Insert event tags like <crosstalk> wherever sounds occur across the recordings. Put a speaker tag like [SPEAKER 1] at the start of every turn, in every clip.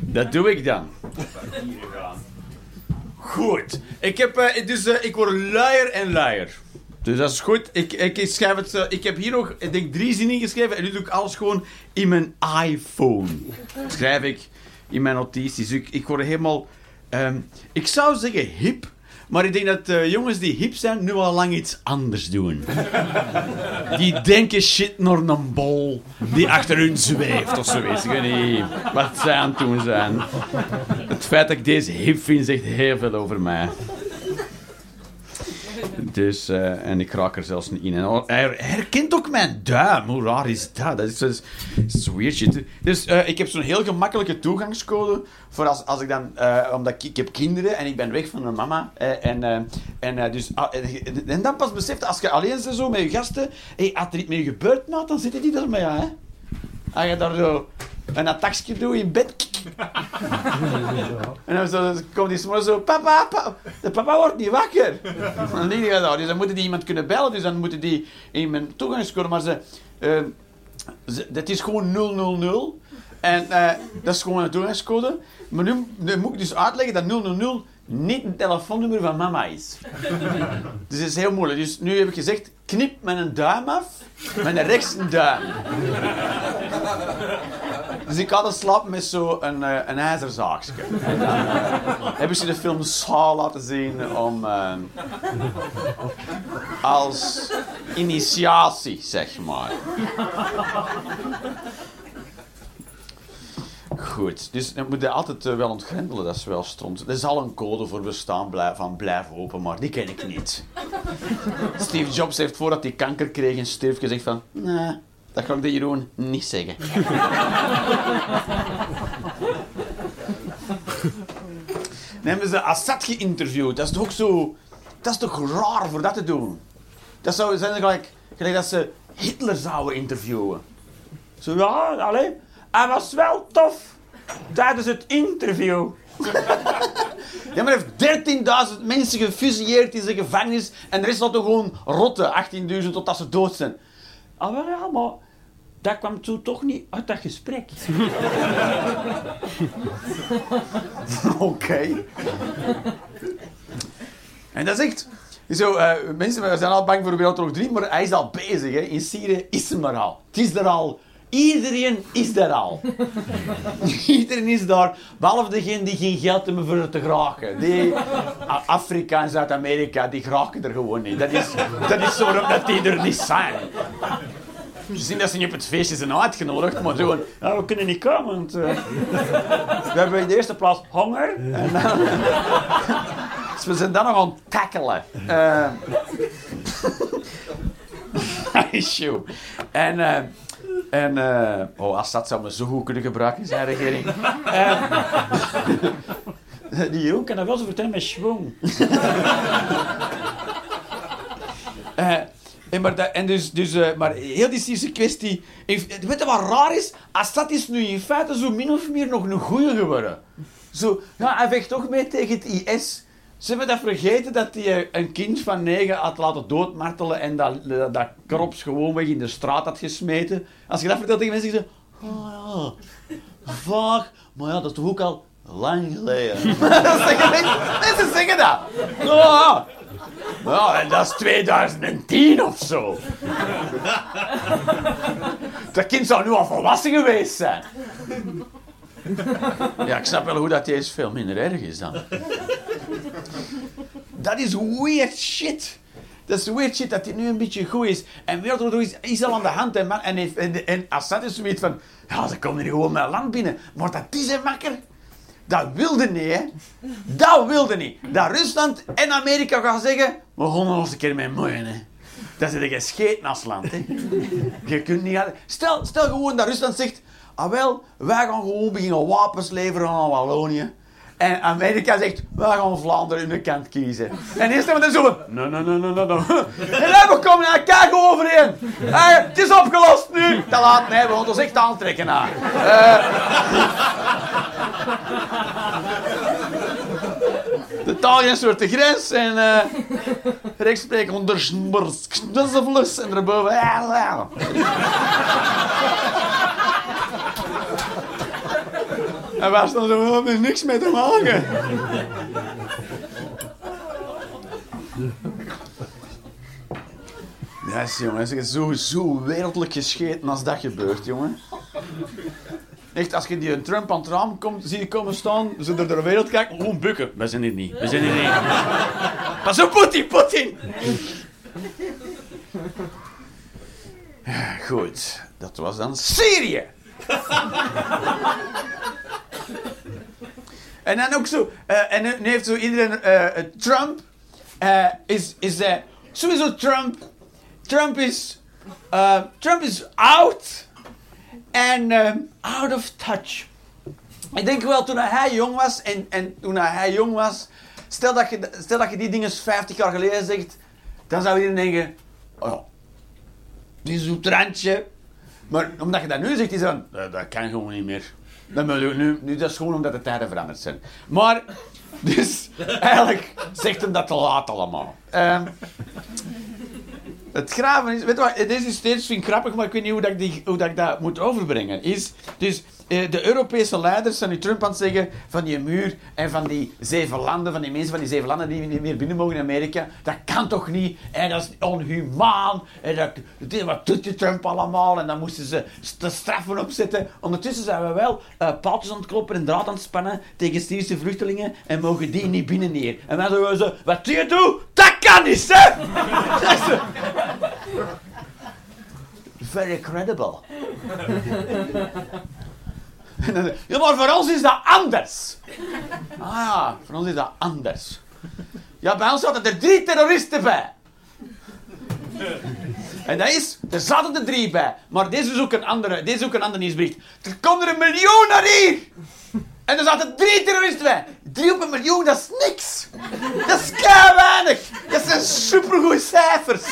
[SPEAKER 1] Dat doe ik dan. Goed. Ik, heb, eh, dus, eh, ik word luier en luier. Dus dat is goed. Ik, ik, schrijf het, eh, ik heb hier nog, ik denk, drie zinnen geschreven. En nu doe ik alles gewoon in mijn iPhone. Schrijf ik in mijn notities. Ik, ik word helemaal... ehm, ik zou zeggen hip. Maar ik denk dat eh, jongens die hip zijn, nu al lang iets anders doen. Die denken shit naar een bol die achter hun zweeft of. Ik weet niet wat zij aan het doen zijn. Het feit dat ik deze hip vind, zegt heel veel over mij. Dus, eh, en ik raak er zelfs niet in. En hij herkent ook mijn duim. Hoe raar is dat? Dat is, dat weird shit. Dus eh, ik heb zo'n heel gemakkelijke toegangscode voor als, als ik dan... eh, omdat ik, heb kinderen en ik ben weg van mijn mama. en, en, dus, ah, en, dan pas beseft, als je alleen bent zo met je gasten... Hey, als er iets met je gebeurt, maat, dan zitten die er mee, hè? Als je daar zo een attackje doet in bed... <laughs> En dan zo, dan komt die s'morgens zo, papa, papa, de papa wordt niet wakker. <laughs> Dan denk je dat, dus dan moeten die iemand kunnen bellen, dus dan moeten die in mijn toegangscode, maar ze, eh, ze, dat is gewoon 000. En eh, dat is gewoon een toegangscode. Maar nu, nu moet ik dus uitleggen dat 000 niet een telefoonnummer van mama is. <laughs> Dus het is heel moeilijk. Dus nu heb ik gezegd, knip met een duim af, met een rechtse duim. <laughs> Dus ik had een slapen met zo'n een, eh, een ijzerzaagje. <laughs> Hebben ze de film Saw laten zien om... eh, als initiatie, zeg maar. Goed, dus dan moet je altijd eh, wel ontgrendelen, dat is wel stront. Er is al een code voor bestaan blij- van blijf open, maar die ken ik niet. <laughs> Steve Jobs heeft voordat hij kanker kreeg en stierf gezegd van... Nee, dat ga ik de Jeroen niet zeggen. <laughs> Dan hebben ze Assad geïnterviewd. Dat is toch ook zo... Dat is toch raar voor dat te doen? Dat zou zijn gelijk, gelijk dat ze Hitler zouden interviewen. Zo, ja, alleen. Hij was wel tof tijdens het interview. <laughs> ja, maar hij heeft 13.000 mensen gefusilleerd in zijn gevangenis en de rest laten gewoon rotten, 18.000 totdat ze dood zijn. Ah, wel ja, maar dat kwam toen toch niet uit dat gesprek. <laughs> Oké. En dat is echt... Zo, eh, mensen zijn al bang voor Wereldoorlog 3, maar hij is al bezig. Hè. In Syrië is hem er al. Het is er al. Iedereen is er al. <laughs> Iedereen is daar, behalve degene die geen geld hebben voor te geraken. Die Afrika en Zuid-Amerika, die er gewoon niet. Dat is, dat is zo dat die er niet zijn. Ze zien dat ze niet op het feestje zijn uitgenodigd, maar van, ja, we kunnen niet komen, want eh, <laughs> we hebben in de eerste plaats honger. En dan, <laughs> dus we zijn dan nog aan het tackelen. <laughs> Issue. En, eh, en eh, oh, Assad zou me zo goed kunnen gebruiken in zijn regering. Die Jeroen kan dat wel zo vertellen met schwung. En, maar, dat, en dus, dus, eh, maar heel die Syrische kwestie... weet je wat raar is? Assad is nu in feite zo min of meer nog een goeie geworden. Zo, ja, hij vecht toch mee tegen het IS. Ze hebben dat vergeten dat hij eh, een kind van negen had laten doodmartelen en dat, dat, dat krops gewoonweg in de straat had gesmeten. Als je dat vertelt tegen mensen, zeggen ze... Oh ja, vaag. Maar ja, dat is toch ook al lang geleden. <laughs> Mensen zeggen dat. Oh, Ja, en dat is 2010 of zo. Dat kind zou nu al volwassen geweest zijn. Ja, ik snap wel hoe dat deze veel minder erg is dan. Dat is weird shit. Dat is weird shit dat hij nu een beetje goed is. En Wereldoorlog is, is al aan de hand. En, heeft- en, en Assad is zoiets van... Ja, ze komen hier gewoon mijn land binnen. Maar dat is een makker. Dat wilde niet, hè. Dat wilde niet. Dat Rusland en Amerika gaan zeggen... We gaan eens een keer mee moeien, hè. Dat is een gescheten als land, hè. Je kunt niet... Stel, stel gewoon dat Rusland zegt... Ah wel, wij gaan gewoon beginnen wapens leveren aan Wallonië. En Amerika zegt, wij gaan Vlaanderen in de kant kiezen. En eerst hebben we dan zo nee, nee, nee, nee, nee. En <laughs> dan we komen naar elkaar overeen. Eh, het is opgelost nu. Te laat, nee, we gaan ons echt aantrekken naar. De taal is soort de grens en eh rechts spreken onder en erboven. En was dan zo, niks mee te maken. Yes, jongen. Zeg, zo, zo wereldlijk gescheten als dat gebeurt, jongen. Echt, als je die een Trump aan het raam komt, zie je komen staan, ze door de wereld kijken, gewoon bukken. We zijn hier niet, we zijn hier niet. Pas op, Poetin, Poetin! Goed, dat was dan Syrië. En dan ook zo, uh, en nu heeft zo iedereen, uh, Trump uh, is, is sowieso Trump, Trump is, Trump is out en out of touch. Ik denk wel, toen hij jong was, en, en toen hij jong was, stel dat, je, stel dat je die dingen 50 jaar geleden zegt, dan zou iedereen denken, oh, die zoet randje. Maar omdat je dat nu zegt, is dat, dat kan gewoon niet meer. Dat, nu, nu, dat is gewoon omdat de tijden veranderd zijn. Maar, dus eigenlijk zegt hem dat te laat allemaal. Uh, het graven is, weet je wat, deze is steeds vind grappig, maar ik weet niet hoe, dat ik, hoe dat, ik dat moet overbrengen. Is, dus de Europese leiders zijn nu Trump aan het zeggen van die muur en van die zeven landen, van die mensen van die zeven landen die niet meer binnen mogen in Amerika. Dat kan toch niet? En dat is onhumaan. En dat, wat doet die Trump allemaal? En dan moesten ze de straffen opzetten. Ondertussen zijn we wel uh, paaltjes aan het kloppen en draad aan het spannen tegen Syrische vluchtelingen en mogen die niet binnen hier. En wij zeggen zo, wat je doet? Dat kan niet, hè? <laughs> Very credible. <laughs> Ja, maar voor ons is dat anders. Ah ja, voor ons is dat anders. Ja, bij ons zaten er drie terroristen bij. En dat is, er zaten er drie bij. Maar deze is ook een andere, deze is ook een andere nieuwsbericht. Er komen er een miljoen naar hier. En er zaten drie terroristen bij. Drie op een miljoen, dat is niks. Dat is kei weinig. Dat zijn supergoeie cijfers.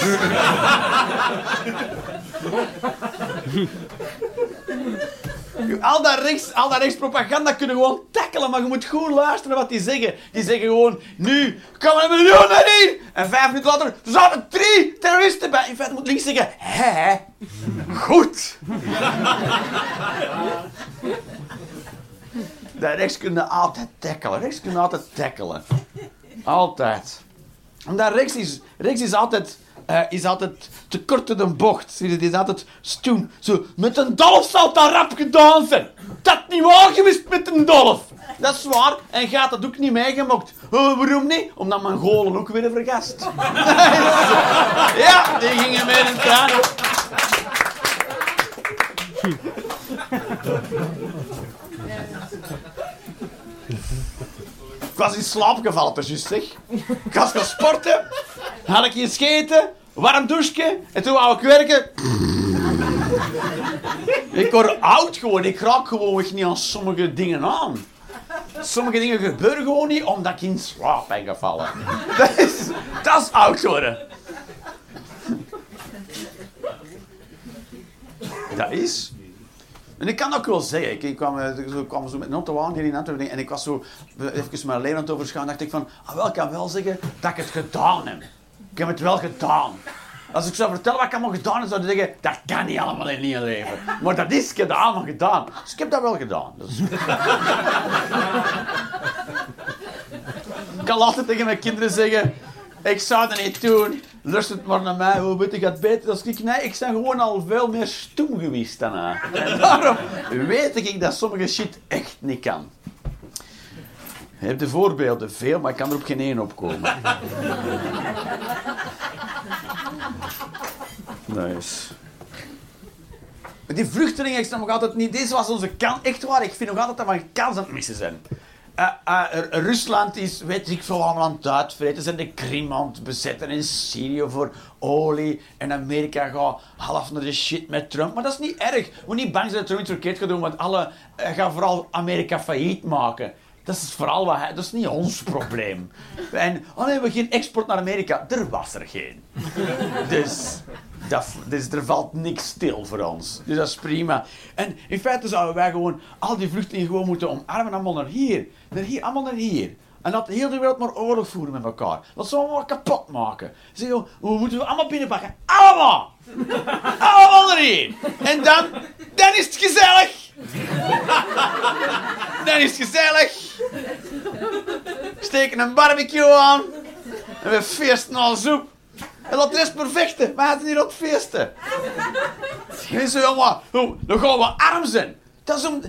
[SPEAKER 1] Al dat, rechts, al dat rechtspropaganda kunnen gewoon tackelen, maar je moet goed luisteren wat die zeggen. Die zeggen gewoon, nu komen een miljoen hier. En vijf minuten later, er zaten drie terroristen bij. In feite moet links zeggen, hè? Goed. De rechts kunnen altijd tackelen. Rechts kunnen altijd tackelen. Altijd. Omdat rechts is, rechts is altijd uh, is altijd te kort in de bocht. Die is altijd stoem. Zo, met een dolf zal dat rap gedaan. Dat niet waar geweest met een dolf. Dat is waar. En gaat dat ook niet meegemokt. Oh, waarom niet? Omdat Mongolen ook weer vergast. <laughs> ja, die gingen met een traan Ik was in slaap gevallen, dus zeg. Ik was gaan sporten had ik hier scheten, warm douchen en toen wou ik werken. ik word oud gewoon, ik raak gewoon niet aan sommige dingen aan. Sommige dingen gebeuren gewoon niet omdat ik in slaap ben gevallen. Dat is, dat is oud worden. Dat is. En ik kan ook wel zeggen, ik, kwam, eh, kwam zo met een auto hier in Antwerpen en ik was zo even mijn leven aan het overschaan. dacht ik van, ah, wel, ik kan wel zeggen dat ik het gedaan heb. Ik heb het wel gedaan. Als ik zou vertellen wat ik allemaal gedaan heb, zou je zeggen, dat kan niet allemaal in je leven. Maar dat is, dat allemaal gedaan. Dus ik heb dat wel gedaan. Dus... <laughs> ik kan altijd tegen mijn kinderen zeggen, ik zou dat niet doen. Lust maar naar mij, hoe weet ik het beter als ik? Nee, ik ben gewoon al veel meer stoem geweest dan hij. En daarom weet ik dat sommige shit echt niet kan. Je hebt de voorbeelden veel, maar ik kan er op geen één opkomen. nice. Die vluchtelingen, ik snap nog altijd niet. Deze was onze kans. Echt waar, ik vind nog altijd dat we een kans aan het missen zijn. Uh, Rusland is, weet ik veel, allemaal aan het uitvreten. Zijn de Krim aan het bezetten in Syrië voor olie. En Amerika gaat half naar de shit met Trump. Maar dat is niet erg. We moeten niet bang zijn dat Trump iets verkeerd gaat doen, want alle uh, gaan vooral Amerika failliet maken. Dat is vooral wat hij, dat is niet ons probleem. En, oh nee, we geen export naar Amerika. Er was er geen. Dus, dus er valt niks stil voor ons. Dus dat is prima. En in feite zouden wij gewoon al die vluchtelingen gewoon moeten omarmen, allemaal naar hier. Naar hier, allemaal naar hier. En dat de hele wereld maar oorlog voeren met elkaar. Dat ze allemaal kapot maken. Ze zeggen, hoe moeten we allemaal binnenpakken? Allemaal! <laughs> allemaal erin! En dan, dan is het gezellig! <laughs> dan is het gezellig! Steken een barbecue aan. En we feesten al soep. En dat is perfect. We hadden hier op feesten. Mensen, jongen, dan gaan we arm zijn. Dat is om,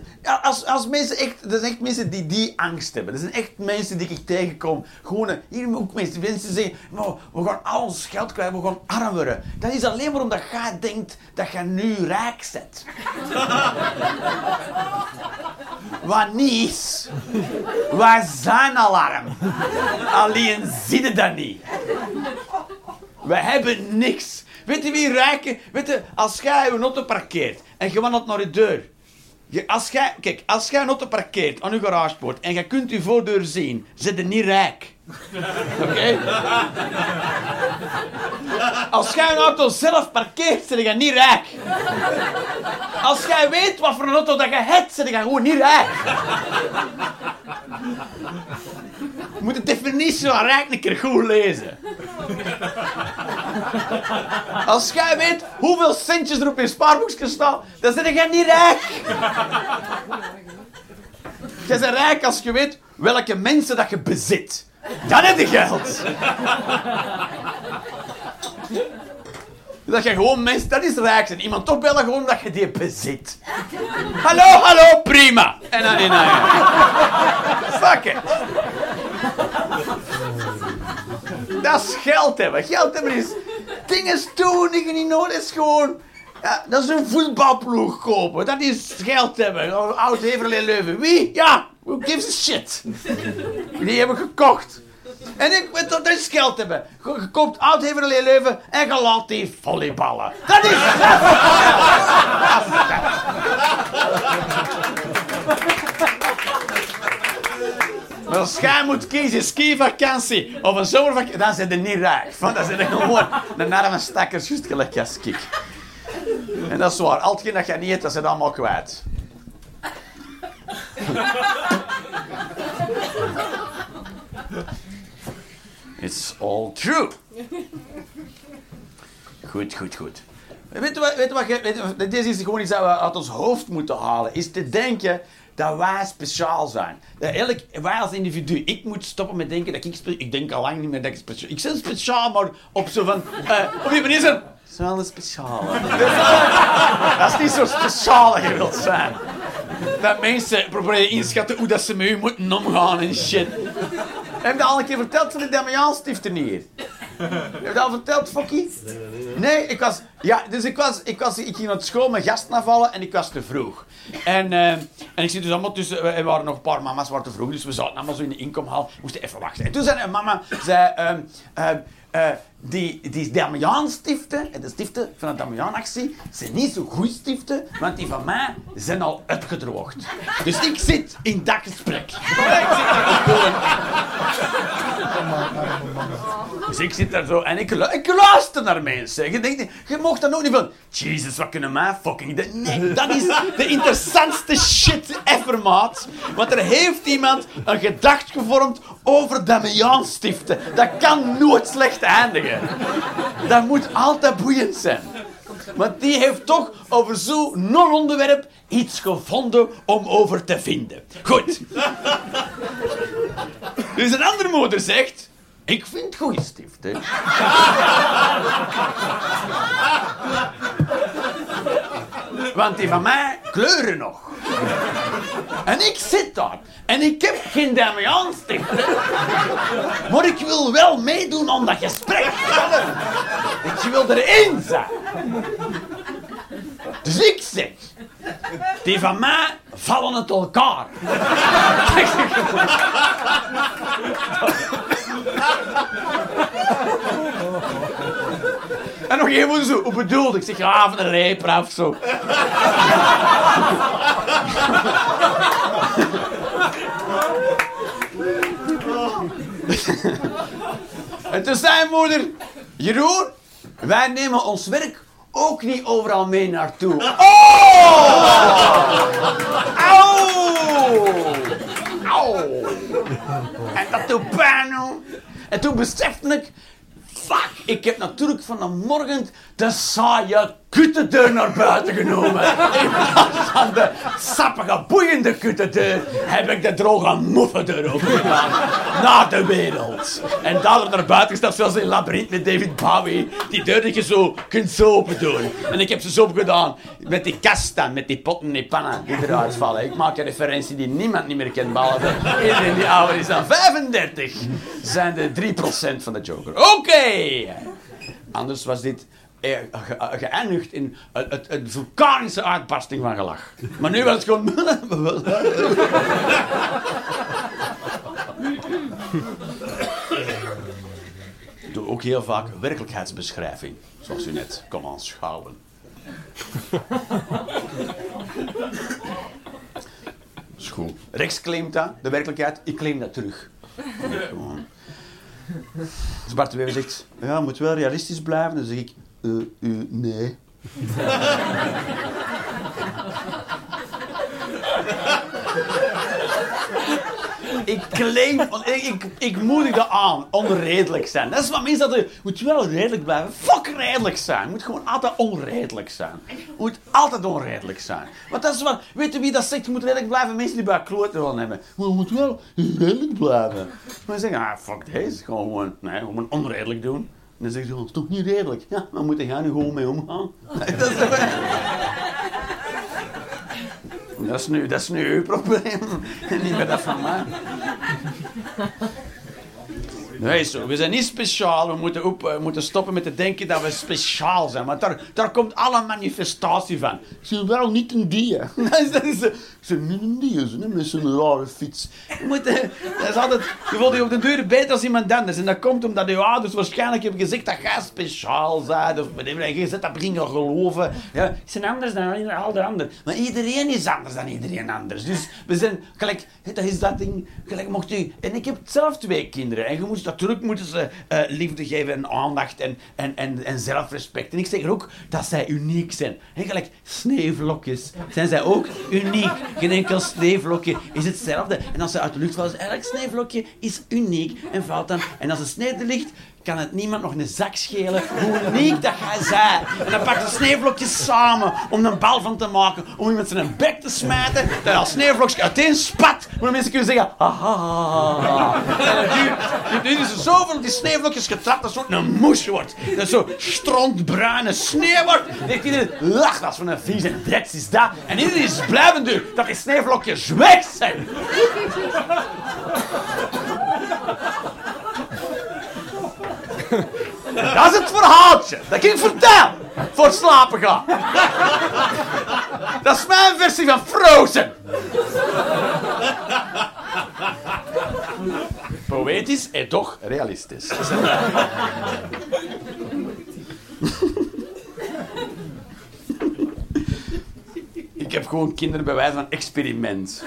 [SPEAKER 1] als, als mensen echt, dat zijn echt mensen die die angst hebben. Dat zijn echt mensen die ik tegenkom. Gewoon, hier ook mensen, mensen zeggen, we gaan al ons geld kwijt, we gaan arm worden. Dat is alleen maar omdat jij denkt dat je nu rijk bent. <laughs> Wat niet. Wij zijn al arm. Alleen zie je dat niet. We hebben niks. Weet je wie rijken? Weet je, als jij je auto parkeert en je wandelt naar de deur als jij, kijk, als jij een auto parkeert aan je garagepoort en je kunt je voordeur zien, zit je niet rijk. Oké? Als jij een auto zelf parkeert, zit je niet rijk. Als jij weet wat voor een auto dat je hebt, zit je gewoon niet rijk. Je moet de definitie van rijk een keer goed lezen. Als jij weet hoeveel centjes er op je spaarboekje staan, dan zit je niet rijk. Je bent rijk als je weet welke mensen dat je bezit. Dan heb je geld. Dat je gewoon mensen, dat is rijk zijn. Iemand toch bellen gewoon dat je die bezit. Hallo, hallo, prima. En dan in Fuck it. Dat is geld hebben. Geld hebben is dingen doen die je niet nodig is gewoon... Ja, dat is een voetbalploeg kopen. Dat is geld hebben. Oud Heverlee Leuven. Wie? Ja, who gives a shit? Die hebben gekocht. En ik weet dat is geld hebben. Je koopt oud Heverlee Leuven en je die volleyballen. Dat is als jij moet kiezen, skivakantie of een zomervakantie, dan zijn er niet rijk. Want dan zijn er gewoon een arme stakkers, juist gelijk als ik. En dat is waar. Al hetgeen dat je niet hebt, dat zijn allemaal kwijt. <laughs> It's all true. Goed, goed, goed. Weet je wat, weet je wat, weet je, dit is gewoon iets dat we uit ons hoofd moeten halen. Is te denken dat wij speciaal zijn. Dat elk, wij als individu, ik moet stoppen met denken dat ik Ik denk al lang niet meer dat ik speciaal Ik ben speciaal, maar op zo van... Uh, op die manier zo... Dat is wel een speciale. <laughs> dat is niet zo speciaal dat je wilt zijn. Dat mensen proberen inschatten hoe dat ze met u moeten omgaan en shit. Heb je al een keer verteld van de Damiaanstifter hier? Heb je dat al verteld, Fokkie? Nee, ik was... Ja, dus ik was... Ik, was, ik ging naar school mijn gasten afvallen en ik was te vroeg. En, uh, en ik zit dus allemaal tussen... Er waren nog een paar mama's waar te vroeg, dus we zaten allemaal zo in de inkomhal. We moesten even wachten. En toen zei een mama... Zei, uh, uh, die, die Damiaan-stiften, de stiften van de Damiaan-actie, zijn niet zo goed stiften, want die van mij zijn al uitgedroogd. Dus ik zit in dat gesprek. ik zit dus ik zit daar zo en ik, ik luister naar mensen. Je denkt, je mocht dan ook niet van, Jesus, wat kunnen mij fucking... Nee, dat is de interessantste shit ever, maat. Want er heeft iemand een gedacht gevormd over Damiaan-stiften. Dat kan nooit slecht eindigen. Dat moet altijd boeiend zijn. Want die heeft toch over zo'n non-onderwerp iets gevonden om over te vinden. Goed. Dus een andere moeder zegt... Ik vind goeie stiften. <laughs> Want die van mij kleuren nog. En ik zit daar. En ik heb geen Damiaan-stiften. Maar ik wil wel meedoen aan dat gesprek. Ik wil erin zijn. Dus ik zeg... Die van mij vallen het elkaar. <laughs> En nog even zo, hoe bedoeld? Ik zeg, ja, van een lepra of zo. <laughs> en toen zei moeder, Jeroen, wij nemen ons werk ook niet overal mee naartoe. Oh! Auw! Auw! En dat doet pijn. En toen besefte ik... Fuck, ik heb natuurlijk vanmorgen de saaie kuttendeur naar buiten genomen. In plaats van de sappige, boeiende kuttendeur heb ik de droge moffendeur opengedaan. Naar de wereld. En daar naar buiten gestapt zoals in Labyrinth met David Bowie. Die deur die je zo kunt zo open doen. En ik heb ze zo gedaan. Met die kasten, met die potten en die pannen die eruit vallen. Ik maak een referentie die niemand niet meer kent, behalve iedereen die ouder is dan 35. Zijn de 3% van de Joker. Oké! Anders was dit geëindigd in een, een, een vulkanische uitbarsting van gelach. Maar nu was het gewoon... Ik doe ook heel vaak werkelijkheidsbeschrijving, zoals u net kon aanschouwen. Goed. Rex claimt dat, de werkelijkheid. Ik claim dat terug. <laughs> Als Bart de Wever zegt, ja, moet wel realistisch blijven, dan zeg ik, eh, eh, nee. ik claim, ik, ik, ik moedig dat aan, onredelijk zijn. Dat is wat mensen dat je moet wel redelijk blijven. Fuck redelijk zijn. Je moet gewoon altijd onredelijk zijn. Je moet altijd onredelijk zijn. Want dat is wat, weet je wie dat zegt, je moet redelijk blijven? Mensen die bij kloten willen hebben. Maar je moet wel redelijk blijven. Maar ze zeggen, ah, fuck deze. Gewoon, nee, gewoon onredelijk doen. En dan zeggen ze, dat is toch niet redelijk? Ja, dan moet je nu gewoon mee omgaan. <laughs> dat is toch... Dat is, nu, dat is nu uw probleem. En <laughs> niet meer dat van mij. Nee, zo. We zijn niet speciaal. We moeten, op, we moeten stoppen met te denken dat we speciaal zijn. Want daar, daar komt alle manifestatie van. Ze zijn wel niet een dier. <laughs> Ze zijn niet een dier, ze, met zo'n rare fiets. Je, moet, eh, dat is altijd, je voelt je op de deur beter als iemand anders. En dat komt omdat je ouders waarschijnlijk hebben gezegd dat jij speciaal bent. Of je zet dat beginnen geloven. Ja, ik ben anders dan al de anderen. Maar iedereen is anders dan iedereen anders. Dus we zijn gelijk, dat is dat ding. Gelijk mocht. En ik heb zelf twee kinderen. En je moest natuurlijk moeten ze eh, liefde geven en aandacht en, en, en, en zelfrespect. En ik zeg ook dat zij uniek zijn. En gelijk sneeuwvlokjes zijn zij ook uniek. Geen enkel sneeuwvlokje is hetzelfde. En als ze uit de lucht vallen, elk sneeuwvlokje is uniek en valt dan. En als de sneeuw ligt, kan het niemand nog een zak schelen hoe uniek dat jij zij. En dan pak je sneeuwvlokjes samen om een bal van te maken, om iemand zijn bek te smijten, dat als sneeuwvlokjes uiteen spat, waar mensen kunnen zeggen, haha. En nu is er zoveel die sneeuwvlokjes getrapt dat het een moes wordt. Dat zo strontbruine sneeuw wordt. Heeft iedereen, lach, dat is van een vieze dreks is dat. En iedereen is blijvende dat die sneeuwvlokjes weg zijn. <laughs> Dat is het verhaaltje dat ik vertel voor slapen gaan. Dat is mijn versie van Frozen. Poëtisch en toch realistisch. Ik heb gewoon kinderen bij wijze van experiment.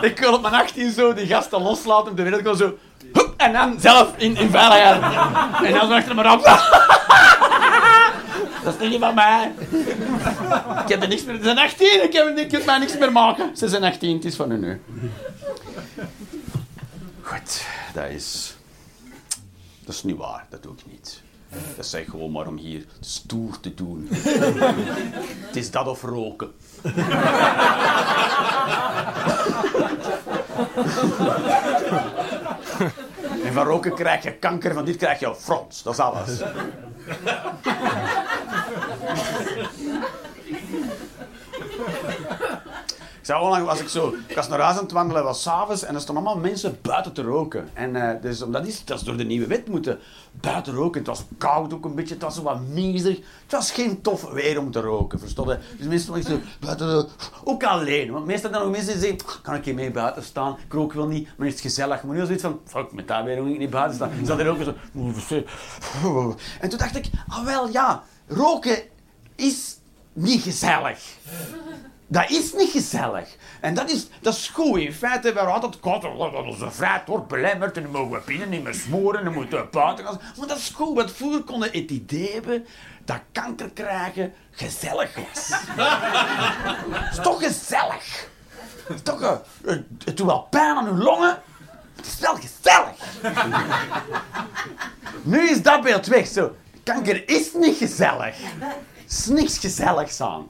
[SPEAKER 1] Ik wil op mijn 18 zo die gasten loslaten op de wereld. Zo... En dan zelf in, in veiligheid. En dan achter me op. Dat is niet van mij. Ik heb er niks meer. Ze zijn 18, ik heb, mij niks meer maken. Ze zijn 18, het is van hun nu. Goed, dat is... Dat is niet waar, dat doe ik niet. Dat ik gewoon maar om hier stoer te doen. het is dat of roken. En van roken krijg je kanker, van dit krijg je frons. Dat is alles. <laughs> Ik zei onlangs was ik zo, ik was naar huis aan het wandelen, was s'avonds en er stonden allemaal mensen buiten te roken. En eh, dus omdat is, dat is door de nieuwe wet moeten buiten roken. Het was koud ook een beetje, het was wat miserig. Het was geen tof weer om te roken, verstond je? Dus mensen zo buiten, ook alleen. Want meestal dan ook mensen die zeggen, kan ik hier mee buiten staan? Ik rook wel niet, maar is het gezellig. Maar nu was zoiets van, fuck, met dat weer ik niet buiten staan. Ze hadden er ook zo... En toen dacht ik, ah wel, ja, roken is niet gezellig. Dat is niet gezellig. En dat is, dat is goed. In feite, we hadden altijd koud. Onze vrijheid wordt belemmerd en dan mogen we binnen niet meer smoren. Dan moeten we buiten gaan. Maar dat is goed, want vroeger konden het idee hebben dat kanker krijgen gezellig was. <laughs> Het is toch gezellig. Is toch, eh, het doet wel pijn aan uw longen. Het is wel gezellig. nu is dat beeld weg. Zo, kanker is niet gezellig. Er is niks gezelligs aan.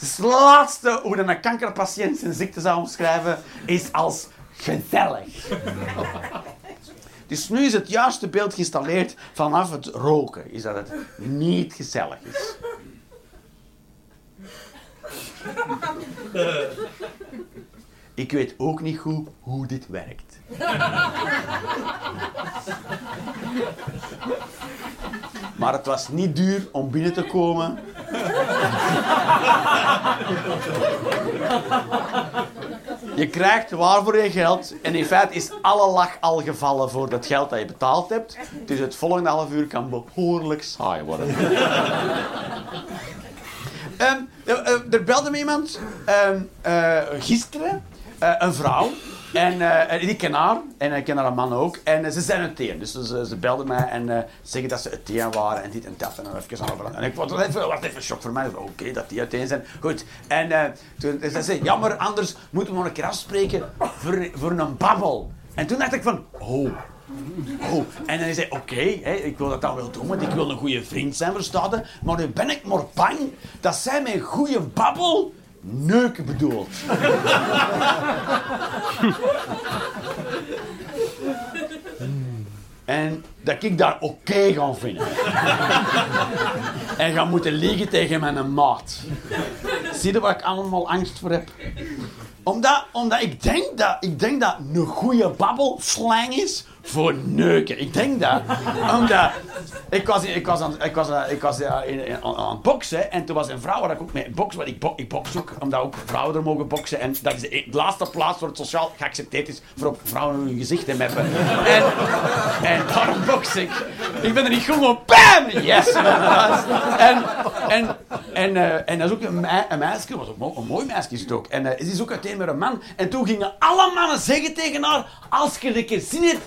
[SPEAKER 1] Het laatste hoe een kankerpatiënt zijn ziekte zou omschrijven, is als gezellig. Dus nu is het juiste beeld geïnstalleerd vanaf het roken, is dat het niet gezellig is. Ik weet ook niet goed hoe dit werkt. <laughs> Maar het was niet duur om binnen te komen. Je krijgt waarvoor je geld. En in feite is alle lach al gevallen voor dat geld dat je betaald hebt. Dus het volgende half uur kan behoorlijk saai worden. Um, <laughs> er belde me iemand um, gisteren, een vrouw. En uh, ik ken haar, en ik ken haar man ook. En ze zijn uiteen. Dus ze, ze belden mij en zeggen dat ze uiteen waren en dit en dat. En dan even over. En ik het even, wat even shock voor mij. Oké, dat die uiteen zijn. Goed. En toen ze zei jammer, anders moeten we nog een keer afspreken voor, voor een babbel. En toen dacht ik van, oh, Oh, en dan zei oké, ik wil dat dan wel doen, want ik wil een goede vriend zijn, verstaan Maar nu ben ik maar bang dat zij mijn goede babbel neuken bedoelt. en dat ik daar oké okay ga vinden. en ga moeten liegen tegen mijn maat. Zie je waar ik allemaal angst voor heb? Omdat, omdat ik, denk dat, ik denk dat een goede babbel slang is voor neuken. Ik denk dat. Omdat ik was, ik was, aan, ik was, ik was in, aan het boksen en toen was een vrouw waar ik ook mee boksen. Want ik, bo, ik boks ook, omdat ook vrouwen er mogen boksen. En dat is de, laatste plaats waar het sociaal geaccepteerd is voor op vrouwen hun gezicht te meppen. En, en daarom boks ik. Ik ben er niet gewoon BAM! Yes! En, en, en, uh, en dat is ook een, een meisje, was ook een mooi meisje is het ook. En ze is ook uiteen met een man. En toen gingen alle mannen zeggen tegen haar, als je een keer zin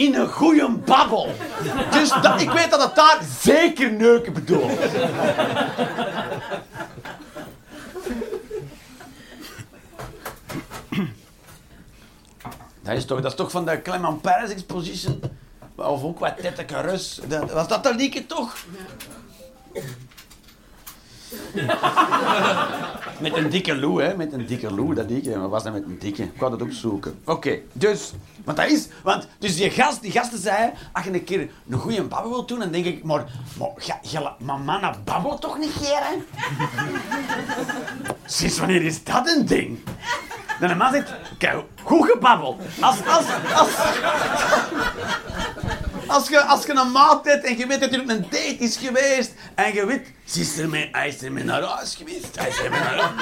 [SPEAKER 1] in een goede babbel. Dus dat, ik weet dat het daar zeker neuken bedoelt. Dat is toch, dat toch van de Clement Paris Exposition? Of ook wat Tette Carus. Was dat de lieke toch? <laughs> met een dikke Lou, hè? Met een dikke Lou, dat dikke. Maar was dat met een dikke? Ik wou dat ook zoeken. Oké, dus... Want dat is... Want, dus die, gast, die gasten zeiden... Als je een keer een goede babbel wilt doen, dan denk ik... Maar, maar, ga, maar mannen toch niet, Geren? <laughs> Sinds wanneer is dat een ding? Dan een man zegt... Kijk, goed gebabbeld. Als... als, als als je, als je een hebt en je weet dat er een date is geweest en je weet, ze mee, hij is er mee naar huis geweest, hij is er mee naar.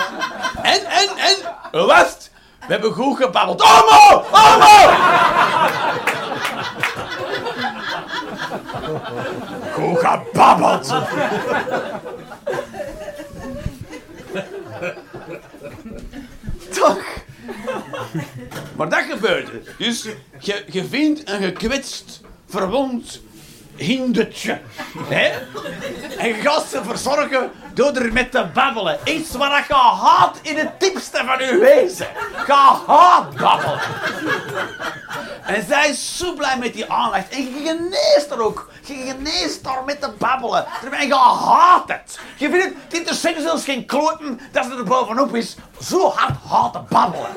[SPEAKER 1] En, en, en, het? We hebben goed gebabbeld. Homo! Homo! Goed gebabbeld. Toch? Maar dat gebeurde. Dus je, je vindt een gekwetst verwond hindertje. Hè? En gasten verzorgen door er met te babbelen. Iets wat je haat in het diepste van je wezen. Ga haat babbelen. En zij is zo blij met die aandacht. En je geneest er ook. Je geneest daar met te babbelen. Terwijl je haat het. Je vindt het, interesseert zelfs geen kloten dat ze er bovenop is. Zo hard haat te babbelen.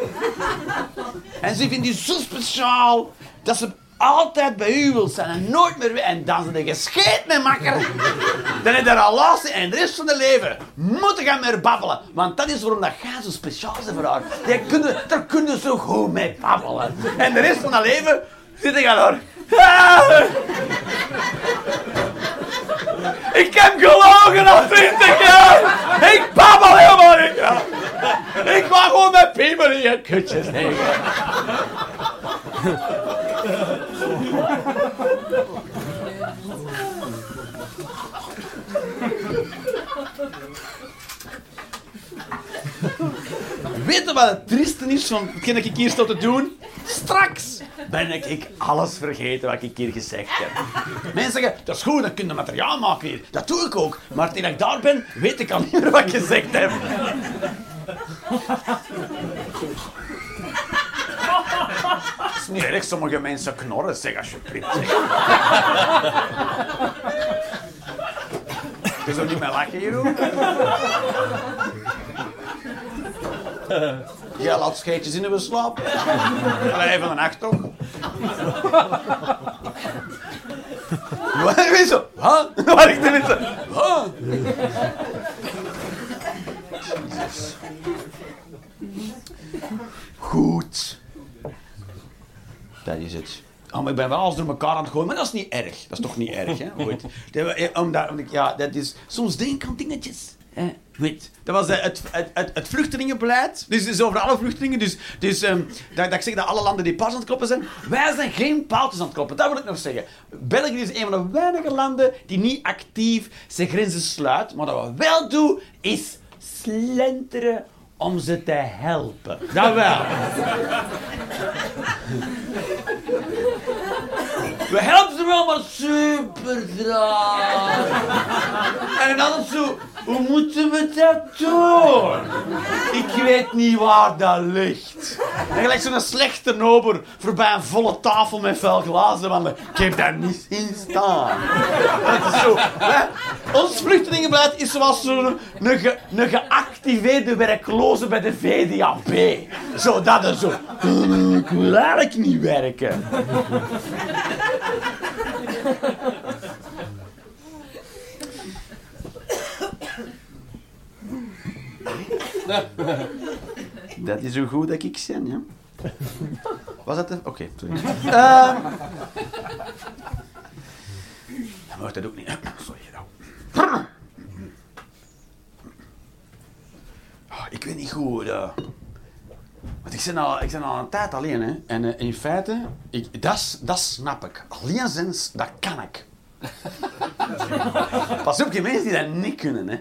[SPEAKER 1] En ze vindt die zo speciaal dat ze altijd bij u wilt zijn en nooit meer weer. En dan zijn gescheet met makker. Dan heb je al last en de rest van je leven moet je gaan meer babbelen. Want dat is waarom dat jij zo speciaal bent voor haar. daar kun je zo goed mee babbelen. En de rest van je leven zit je door. Ik heb gelogen al 20 jaar. Ik babbel helemaal niet. Ik wou gewoon met piemel in je kutjes liggen. Weet je wat het trieste is van dat ik hier sta te doen? Straks ben ik alles vergeten wat ik hier gezegd heb. Mensen zeggen, dat is goed, dan kun je materiaal maken hier. Dat doe ik ook. Maar toen ik daar ben, weet ik al niet meer wat ik gezegd heb. Het is niet erg, sommige mensen knorren, zeg alsjeblieft. Je zou niet meer lachen, Jeroen? <laughs> Jij laat scheetjes in de slaap. <laughs> Allee, van de nacht toch? <laughs> Wat is zo? Huh? Wat ik dit zo? Huh? Goed. Dat is het. Oh, maar ik ben wel alles door elkaar aan het gooien, maar dat is niet erg. Dat is toch niet erg, hè? Goed. Dat- eh, Omdat, omdat ik- ja, dat is... Soms denk ik aan dingetjes. Hè? Dat was eh, het, het, het, vluchtelingenbeleid. Dus, over alle vluchtelingen. Dus, dus ehm, dat, dat ik zeg dat alle landen die paars aan het kloppen zijn. Wij zijn geen paaltjes aan het kloppen. Dat wil ik nog zeggen. België is een van de weinige landen die niet actief zijn grenzen sluit. Maar wat we wel doen, is slenteren om ze te helpen. Dat wel. We helpen ze wel, maar super. En dan zo, hoe moeten we dat doen? Ik weet niet waar dat ligt. En gelijk zo'n slechte nober voorbij een volle tafel met vuil glazen, want ik heb daar niet in staan. Dat is zo? Ons vluchtelingenbeleid is zoals zo'n geactiveerde werkloze bij de VDAB. Zo, dat zo. Ik wil eigenlijk niet werken. <laughs> Dat is zo goed dat ik ben, ja. Was dat de... Oké, sorry. <laughs> Ehm Dan mag dat ook niet. <clears throat> Sorry, nou. Oh, <clears throat> ik weet niet goed... eh. Want ik ben al, ik ben al een tijd alleen, hè. En eh, in feite, ik, dat, dat snap ik. Alleen zijn, dat kan ik. <laughs> Pas op, je mensen die dat niet kunnen, hè.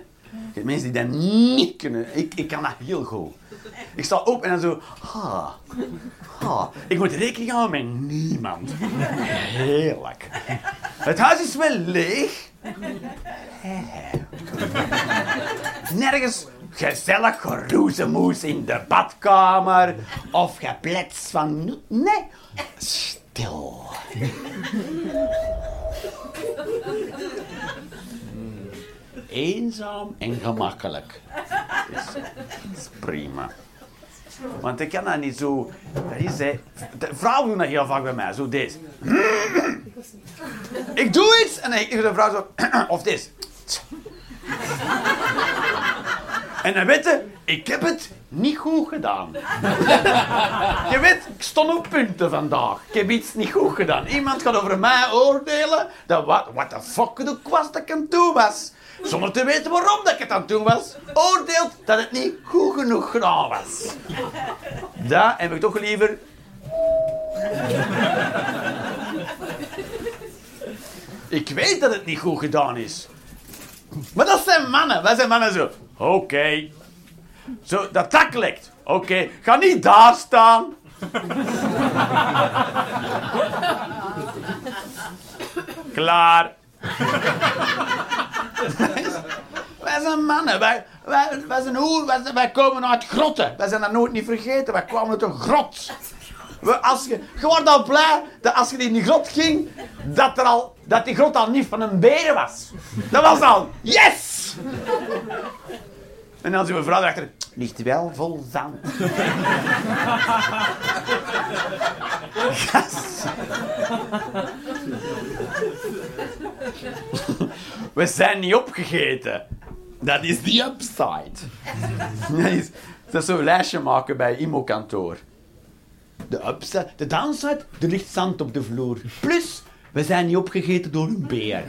[SPEAKER 1] Mensen die dat niet kunnen. Ik, ik kan dat heel goed. Ik sta op en dan zo... Ha, ha. Ik moet rekening houden met niemand. Heerlijk. Het huis is wel leeg. Nergens gezellig geroezemoes in de badkamer. Of geplets van... Nee, stil. Eenzaam en gemakkelijk. Dat is, prima. Want ik kan dat niet zo... Dat is. De vrouwen doen dat heel vaak bij mij, zo deze. Ik doe iets en dan de vrouw zo... <clears throat> Of deze. En dan weet je, ik heb het niet goed gedaan. Je weet, ik stond op punten vandaag. Ik heb iets niet goed gedaan. Iemand gaat over mij oordelen dat wat, what the fuck ik was dat ik aan toe was. Zonder te weten waarom dat ik het aan toe was. Oordeelt dat het niet goed genoeg gedaan was. Dat heb ik toch liever... Ik weet dat het niet goed gedaan is. Maar dat zijn mannen. Wij zijn mannen zo. Oké. Zo, dat dak lekt. Oké. Ga niet daar staan. Klaar. Zijn mannen. Wij, wij, wij, zijn hoe, wij, wij komen uit grotten. Wij zijn dat nooit niet vergeten. Wij kwamen uit een grot. We, als je, je wordt al blij dat als je in die grot ging, dat, er al, dat die grot al niet van een beren was. Dat was al, yes! En dan je vrouw achter, ligt wel vol zand. We zijn niet opgegeten. Dat is die upside. Dat is, dat zo'n lijstje maken bij IMO-kantoor. De upside, de downside, er ligt zand op de vloer. Plus, we zijn niet opgegeten door een beer.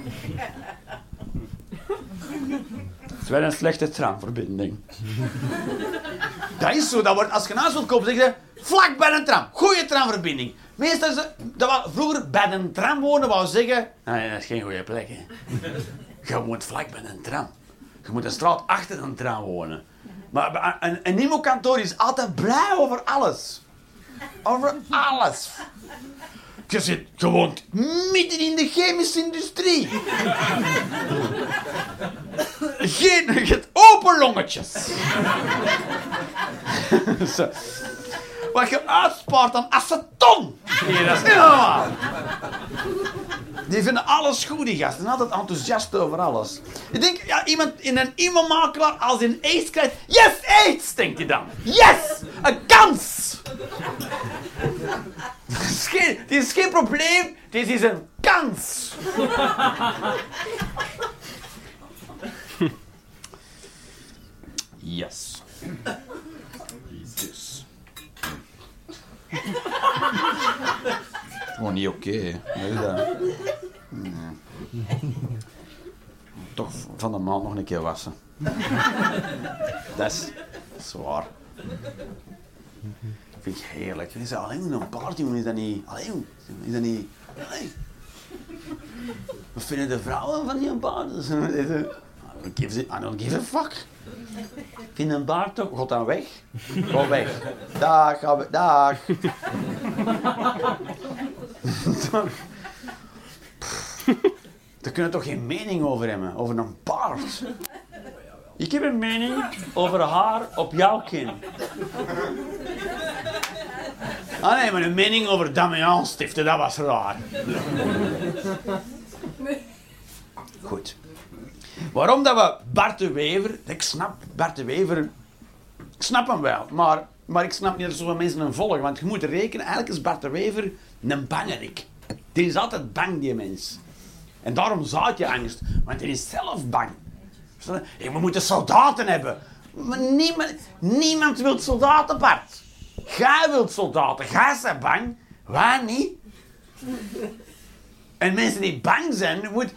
[SPEAKER 1] Dat is wel een slechte tramverbinding. Dat is zo, dat wordt, als je naast wilt kopen, zeg je vlak bij een tram. Goeie tramverbinding. Meestal het, dat was, vroeger bij een tram wonen wou zeggen, nee, dat is geen goede plek. Hè. Je moet vlak bij een tram. Je moet een straat achter een tram wonen. Maar een, een IMO-kantoor is altijd blij over alles. Over alles. Je zit gewoon midden in de chemische industrie. Geen, je hebt open longetjes. <laughs> Zo. Wat je uitspaart aan aceton. Dat is niet normaal. Die vinden alles goed, die gasten. Altijd enthousiast over alles. Ik denk, ja, iemand in een e-mailmakelaar, als hij een aids krijgt... Yes, aids, denkt hij dan. Yes, een kans. Dit is geen, probleem, dit is een kans. Yes. Gewoon niet oké. hè. Nee, dat- Nee. Toch van de maand nog een keer wassen. Dat is zwaar. Vind ik heerlijk. Is dat alleen een party, is dat niet... Alleen, is dat niet... Allee. Wat vinden de vrouwen van die baard? I don't give a- I don't give a fuck. Vind een baard toch... God dan weg. Ga weg. Dag, ga we- dag. Daar kunnen toch geen mening over hebben, over een baard? Ik heb een mening over haar op jouw kin. Ah nee, maar een mening over Damian stiften, dat was raar. Goed. Waarom dat we Bart de Wever... Ik snap Bart de Wever... Ik snap hem wel, maar, maar ik snap niet dat zoveel mensen hem volgen. Want je moet rekenen, eigenlijk is Bart de Wever een bangerik. Die is altijd bang, die mens. En daarom zaait je angst, want hij is zelf bang. We moeten soldaten hebben. Maar niemand, niemand wil soldaten, Bart. Jij wilt soldaten, jij bent bang. Wij niet. En mensen die bang zijn, moet,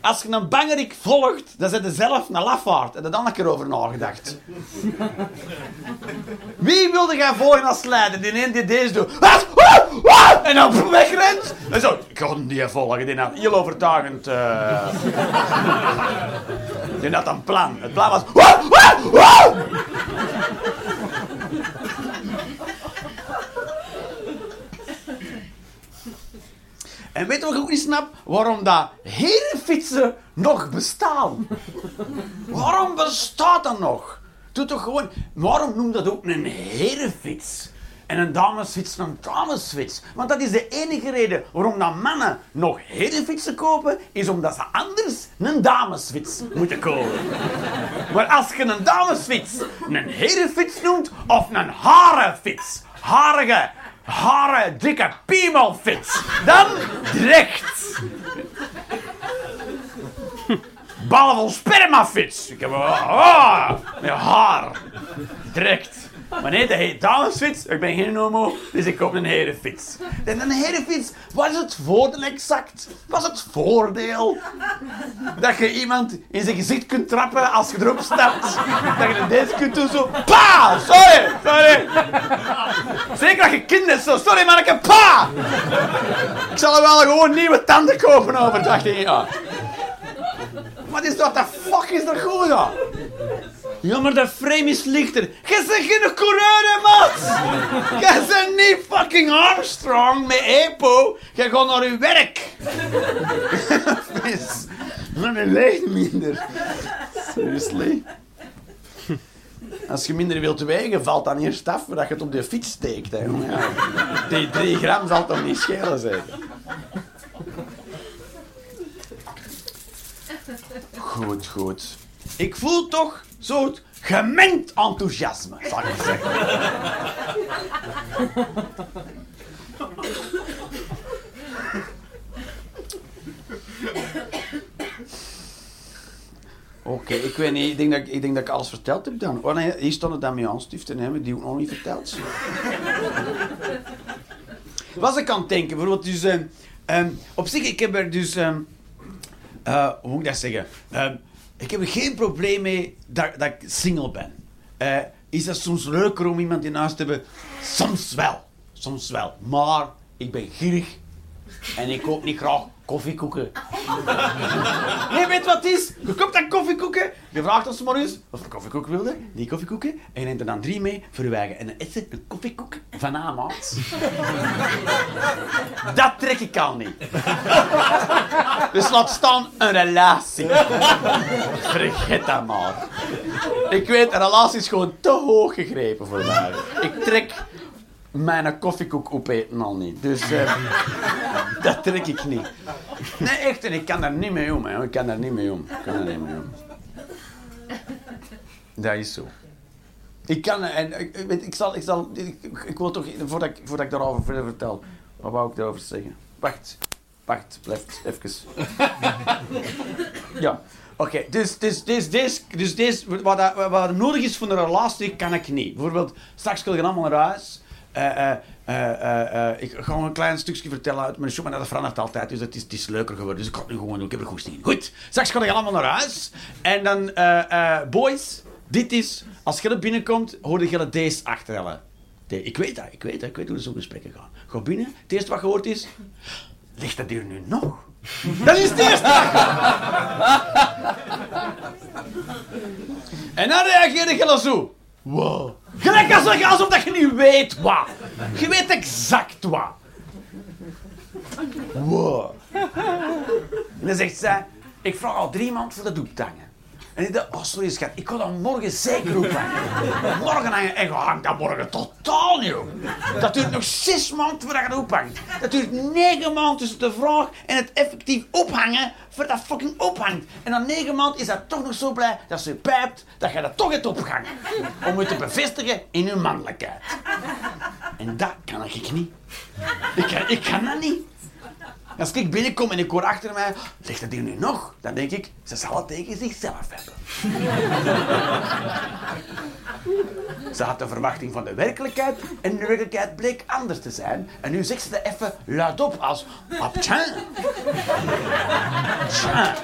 [SPEAKER 1] als je een bangerik volgt, dan zet je zelf een lafaard. En daar dan een keer over nagedacht. <laughs> Wie wilde jij volgen als leider? Die een die deze doet. En dan wegrent. En zo, ik ga die volgen. Die had heel overtuigend. eh <laughs> die had een plan. Het plan was. Ah, ah, ah. En weet je wat ik ook niet snap? Waarom dat herenfietsen nog bestaan. Waarom bestaat dat nog? Doe toch gewoon... Waarom noemt dat ook een herenfiets? En een damesfiets een damesfiets? Want dat is de enige reden waarom dat mannen nog herenfietsen kopen, is omdat ze anders een damesfiets moeten kopen. Maar als je een damesfiets een herenfiets noemt, of een harenfiets, harige, haren, dikke piemelfiets, dan direct. Ballen van spermafiets. Ik heb ah, met haar. Direct. Maar nee, heet damesfiets. Ik ben geen homo, dus ik koop een herenfiets. En een herenfiets, wat is het voordeel exact? Wat is het voordeel? Dat je iemand in zijn gezicht kunt trappen als je erop stapt. Dat je deze kunt doen zo. Pa! Sorry! Sorry! Zeker als je kind bent zo. Sorry manneke, pa! Ik zal er wel gewoon nieuwe tanden kopen over 18 jaar. Wat is dat? De fuck is er goed aan? Ja, maar de frame is lichter. Jij bent geen coureur, maat! Jij bent niet fucking Armstrong met EPO. Jij gaat naar je werk. Vis. Maar dat ligt minder. Seriously. Als je minder wilt wegen, valt dan eerst af voordat je het op de fiets steekt. Hè. Die drie gram zal toch niet schelen, zeker? Goed, goed. Ik voel toch zo'n gemengd enthousiasme, zal ik zeggen. Oké, ik weet niet. Ik denk, dat, ik- denk dat ik alles verteld heb dan. Oh nee, hier stond het dan mee aanstiften, hebben die nog niet verteld. Was ik aan het denken, bijvoorbeeld dus... ehm, ehm, op zich, ik heb er dus... ehm, eh, hoe moet ik dat zeggen? Ik heb geen probleem mee dat, dat ik single ben. Eh, is dat soms leuker om iemand in huis te hebben? Soms wel. Soms wel. Maar ik ben gierig. En ik koop niet graag koffiekoeken. nee, weet wat het is? Je koopt dan koffiekoeken. Je vraagt ons morgens wat voor koffiekoek wilde. Die koffiekoeken. En je neemt er dan drie mee voor je eigen. En dan is het een koffiekoek van maat. dat trek ik al niet. dus laat staan een relatie. Vergeet dat maar. Ik weet, een relatie is gewoon te hoog gegrepen voor mij. Ik trek mijn koffiekoek opeten al niet. Dus uh, <laughs> dat trek ik niet. Nee, echt, en ik kan daar niet mee om. Hè. Ik kan daar niet mee om. Ik kan daar niet mee om. Dat is zo. Ik kan, en ik, weet, ik zal, ik zal, ik, ik wil toch, voordat ik, voordat ik daarover verder vertel, wat wou ik daarover zeggen? Wacht, wacht, blijf even. ja, oké, dus, dus, dus, dus, dus, dus wat, wat nodig is voor een relatie, kan ik niet. Bijvoorbeeld, straks wil je allemaal naar huis ik ga een klein stukje vertellen uit mijn show, maar dat verandert altijd. Dus het is, het is leuker geworden. Dus ik ga het nu gewoon doen. Ik heb er goed zien. Goed, straks ga ik allemaal naar huis. En dan, boys, dit is, als je er binnenkomt, hoor je deze achterhellen. Ik weet dat, ik weet dat, ik weet hoe zo'n gesprekken gaan. Ga binnen, het eerste wat gehoord is, ligt dat hier nu nog? <laughs> Dat is het eerste! <laughs> en dan reageerde je zo. Wow. Gelijk alsof, alsof dat je niet weet wat. Je weet exact wat. Wow. En dan zegt zij, ik vraag al drie maanden voor de doektangen. En ik dacht, oh sorry schat, ik ga dan morgen zeker ophangen. <laughs> Morgen hangen. En je hangt dat morgen totaal niet op. Dat duurt nog zes maanden voordat je het ophangt. Dat duurt negen maanden tussen de vraag en het effectief ophangen voordat dat fucking ophangt. En na negen maanden is dat toch nog zo blij dat ze pijpt dat je dat toch hebt opgehangen. Om je te bevestigen in je mannelijkheid. En dat kan ik niet. Ik kan, ik kan dat niet. Als ik binnenkom en ik hoor achter mij, ligt dat hier nu nog? Dan denk ik, ze zal het tegen zichzelf hebben. <laughs> ze had de verwachting van de werkelijkheid en de werkelijkheid bleek anders te zijn. En nu zegt ze er even luidop als, ah, tja. <laughs> Tja.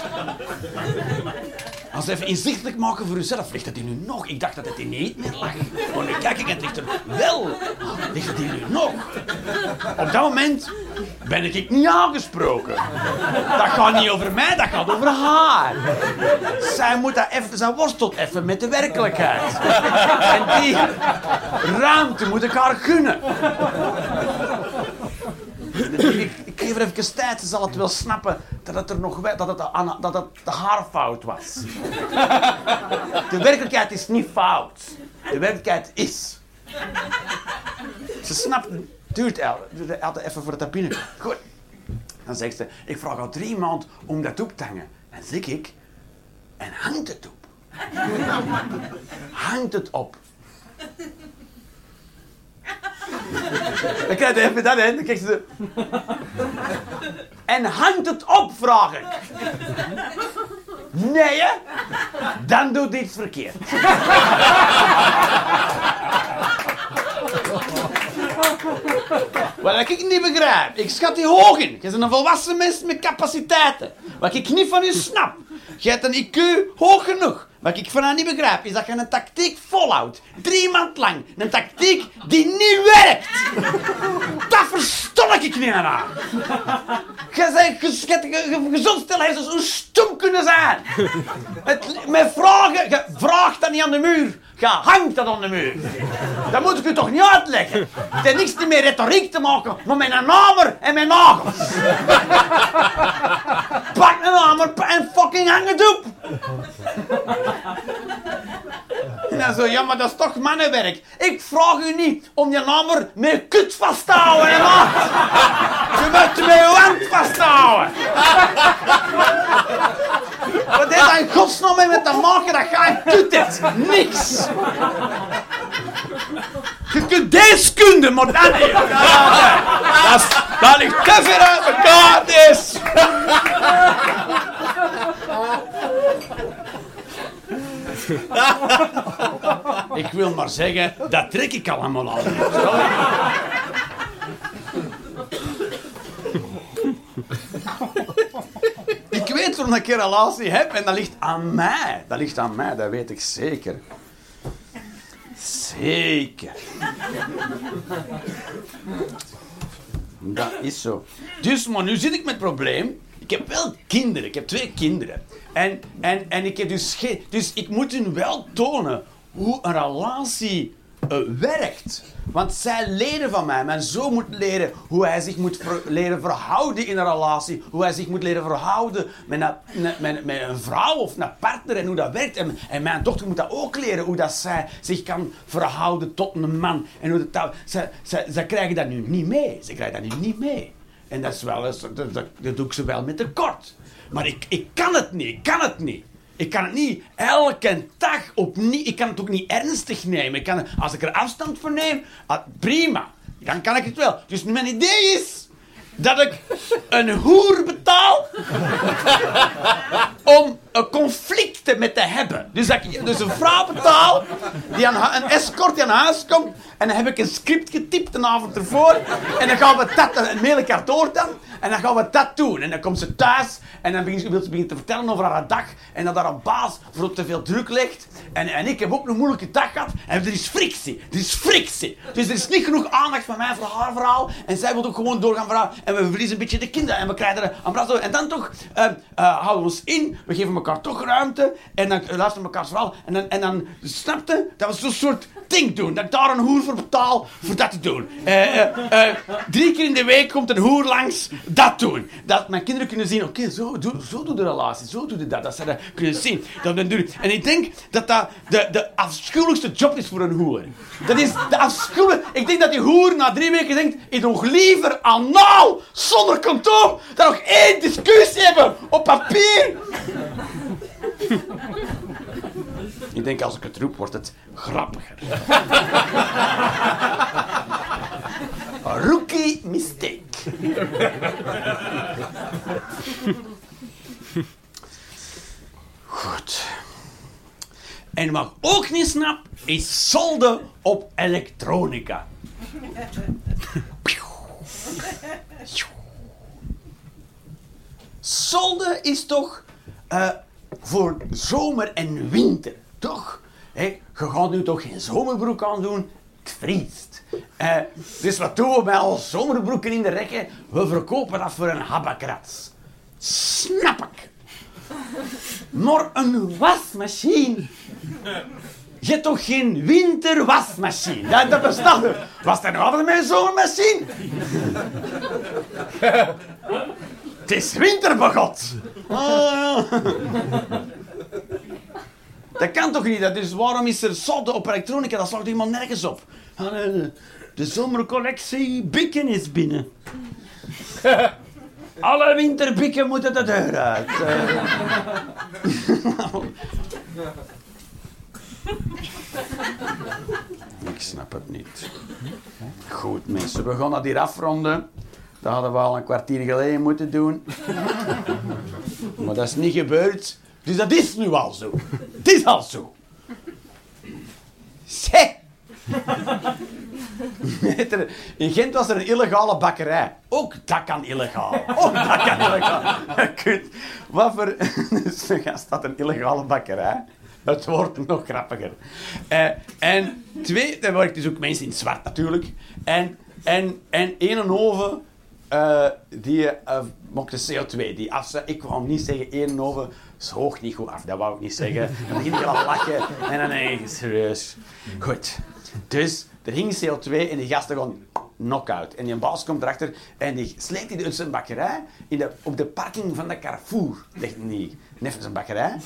[SPEAKER 1] Als even inzichtelijk maken voor uzelf. Ligt het hier nu nog? Ik dacht dat het hier niet meer lag. Maar nu kijk ik en het ligt er wel. Ligt het hier nu nog? Op dat moment ben ik niet aangesproken. Dat gaat niet over mij, dat gaat over haar. Zij moet dat even, zij worstelt even met de werkelijkheid. En die ruimte moet ik haar gunnen. Even tijd, ze zal het wel snappen dat het, er nog, dat het, dat het de haarfout was. <laughs> De werkelijkheid is niet fout. De werkelijkheid is. Ze snapt, duurt altijd even voor het binnen. Goed. Dan zegt ze, ik vraag al drie maanden om dat op te hangen. En zeg ik, en hangt het op? <laughs> hangt het op? <laughs> Dan krijg je even dat in, dan krijg ze... En hangt het op, vraag ik. Nee, hè? Dan doet dit verkeerd. Wat ik niet begrijp, ik schat die hoog in. Je bent een volwassen mens met capaciteiten. Wat ik niet van u snap. Je hebt een IQ hoog genoeg. Wat ik van haar niet begrijp, is dat je een tactiek volhoudt. Drie maand lang. Een tactiek die niet werkt. <laughs> Dat verstond ik niet aan haar. Je zegt, gezond dus hoe stom kunnen zijn. <laughs> Het, met vragen, je vraagt dat niet aan de muur. Je hangt dat aan de muur. Dat moet ik u toch niet uitleggen. Het heeft niks meer retoriek te maken, maar met een hamer en mijn nagels. <laughs> Pak een hamer en fucking hang het op. En dan zo, ja, maar dat is toch mannenwerk. Ik vraag u niet om je hamer met kut vast te houden, hè, man. Je moet met je hand vasthouden. Wat heeft dat in godsnaam met te maken dat je kut hebt? Niks. Je kunt deskunde, maar dat niet. Dat, dat ligt te ver dus. <laughs> ik wil maar zeggen, dat trek ik allemaal al. <laughs> ik weet waarom ik een relatie heb en dat ligt aan mij. Dat ligt aan mij, dat weet ik zeker. Zeker. Dat is zo. Dus, maar nu zit ik met het probleem. Ik heb wel kinderen. Ik heb twee kinderen. En, en, en ik heb dus geen... Dus ik moet hun wel tonen hoe een relatie eh, werkt. Want zij leren van mij. Mijn zoon moet leren hoe hij zich moet leren verhouden in een relatie. Hoe hij zich moet leren verhouden met een vrouw of een partner en hoe dat werkt. En, en mijn dochter moet dat ook leren. Hoe dat zij zich kan verhouden tot een man. En hoe dat, zij, zij, zij krijgen dat nu niet mee. Ze krijgen dat nu niet mee. En dat, is wel, eens- dat, dat, dat doe ik ze wel met tekort. Maar ik, ik kan het niet. Ik kan het niet. Ik kan het niet elke dag opnieuw... Ik kan het ook niet ernstig nemen. Ik kan, als ik er afstand van neem, ah, prima. Dan kan ik het wel. Dus mijn idee is dat ik een hoer betaal <laughs> om conflicten met te hebben. Dus, dat ik dus een vrouw betaal, die aan, een escort die aan huis komt, en dan heb ik een script getypt een avond ervoor, en dan gaan we dat, mail ik haar door dan, en dan gaan we dat doen. En dan komt ze thuis, en dan begint ze, te vertellen over haar dag, en dat haar een baas voor te veel druk legt. En, en ik heb ook een moeilijke dag gehad, en er is frictie. Er is frictie. Dus er is niet genoeg aandacht van mij voor haar verhaal, en zij wil ook gewoon doorgaan verhaal, en we verliezen een beetje de kinderen, en we krijgen er een. En dan toch eh, eh, houden we ons in, we geven elkaar toch ruimte, en dan luisteren we elkaar verhaal, en dan, en dan snapte dat we zo'n soort ding doen, dat ik daar een hoer voor betaal, voor dat te doen. Eh, eh, eh, drie keer in de week komt een hoer langs, dat doen. Dat mijn kinderen kunnen zien, oké, zo, zo doe de relatie, zo doe je dat, dat ze dat kunnen zien. Dat en ik denk dat dat de, de afschuwelijkste job is voor een hoer. Dat is de afschuwelijke... Ik denk dat die hoer na drie weken denkt, ik nog liever anaal, zonder condoom, dan nog één discussie hebben op papier. <laughs> Ik denk als ik het roep, wordt het grappiger. <laughs> Rookie mistake. <laughs> Goed. En wat ook niet snap, is solde op elektronica. Solde is toch eh, voor zomer en winter, toch? Je gaat nu toch geen zomerbroek aan doen? Het vriest. Eh, dus wat doen we bij al zomerbroeken in de rekken? We verkopen dat voor een habakrats. Snap ik. Maar een wasmachine... Je hebt toch geen winterwasmachine? Dat, dat bestaat. Was dat nog altijd een zomermachine? Het is winterbegot. Ah. Dat kan toch niet? Dat is, waarom is er solde op elektronica? Dat slaat iemand nergens op. Nee. De zomercollectie Bikken is binnen. <laughs> Alle winterbikken moeten de deur uit. Ik snap het niet. Goed, mensen, we gaan dat hier afronden. Dat hadden we al een kwartier geleden moeten doen. <laughs> Maar dat is niet gebeurd. Dus dat is nu al zo. Het is al zo. <laughs> Er- In Gent was er een illegale bakkerij. Ook dat kan illegaal. Ook dat kan illegaal. <laughs> Kut. Wat voor... Dus er staat een illegale bakkerij. Het wordt nog grappiger. Eh, en twee, daar werkt dus ook mensen in het zwart natuurlijk. En, en, en één oven eh, die uh, mocht de CO2, die. Ik wou niet zeggen één oven zoog niet goed af, dat wou ik niet zeggen. <laughs> Dan begin je al lachen en dan denk ik, serieus. Goed. Dus er ging CO2 en die gasten gewoon knock-out. En die baas komt erachter en die sleept die uit zijn bakkerij in de, op de parking van de Carrefour. Ligt die net zijn bakkerij.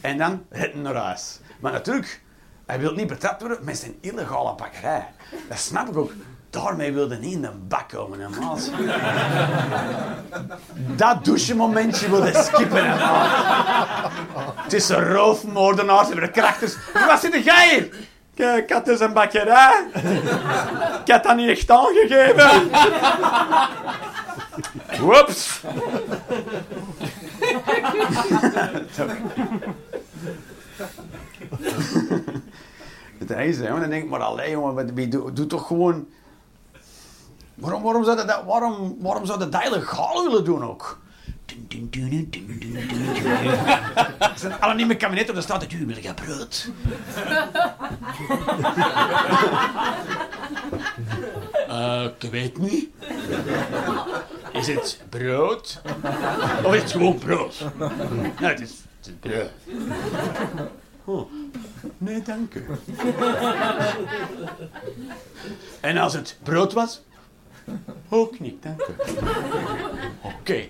[SPEAKER 1] En dan hij naar huis. Maar natuurlijk, hij wil niet betrapt worden met zijn illegale bakkerij. Dat snap ik ook. Daarmee wilde niet in de bak komen, hè, maat. Dat douchemomentje wilde skippen. Het is een roofmoordenaar, ze hebben de karakters. Wat zit jij hier? Ik, ik had dus een bakkerij. Ik had dat niet echt aangegeven. Whoops. Dat is hè. Dan denk ik, maar alleen jongen, doe, doe toch gewoon... Waarom, waarom zou dat, waarom, waarom zou dat illegaal willen doen ook? Het zijn alle nieuwe kabinetten op de straat dat u wil je brood. <laughs> Eh, ik weet niet. Is het brood? Of is het gewoon brood? Het is, het is brood. Oh. Nee, dank u. En als het brood was? Ook niet, dank u. Oké.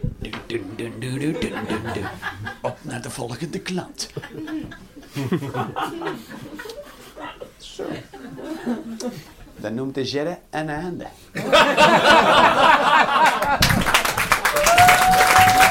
[SPEAKER 1] Op naar de volgende klant. Zo. Dat noemt de Gerre een einde. <laughs>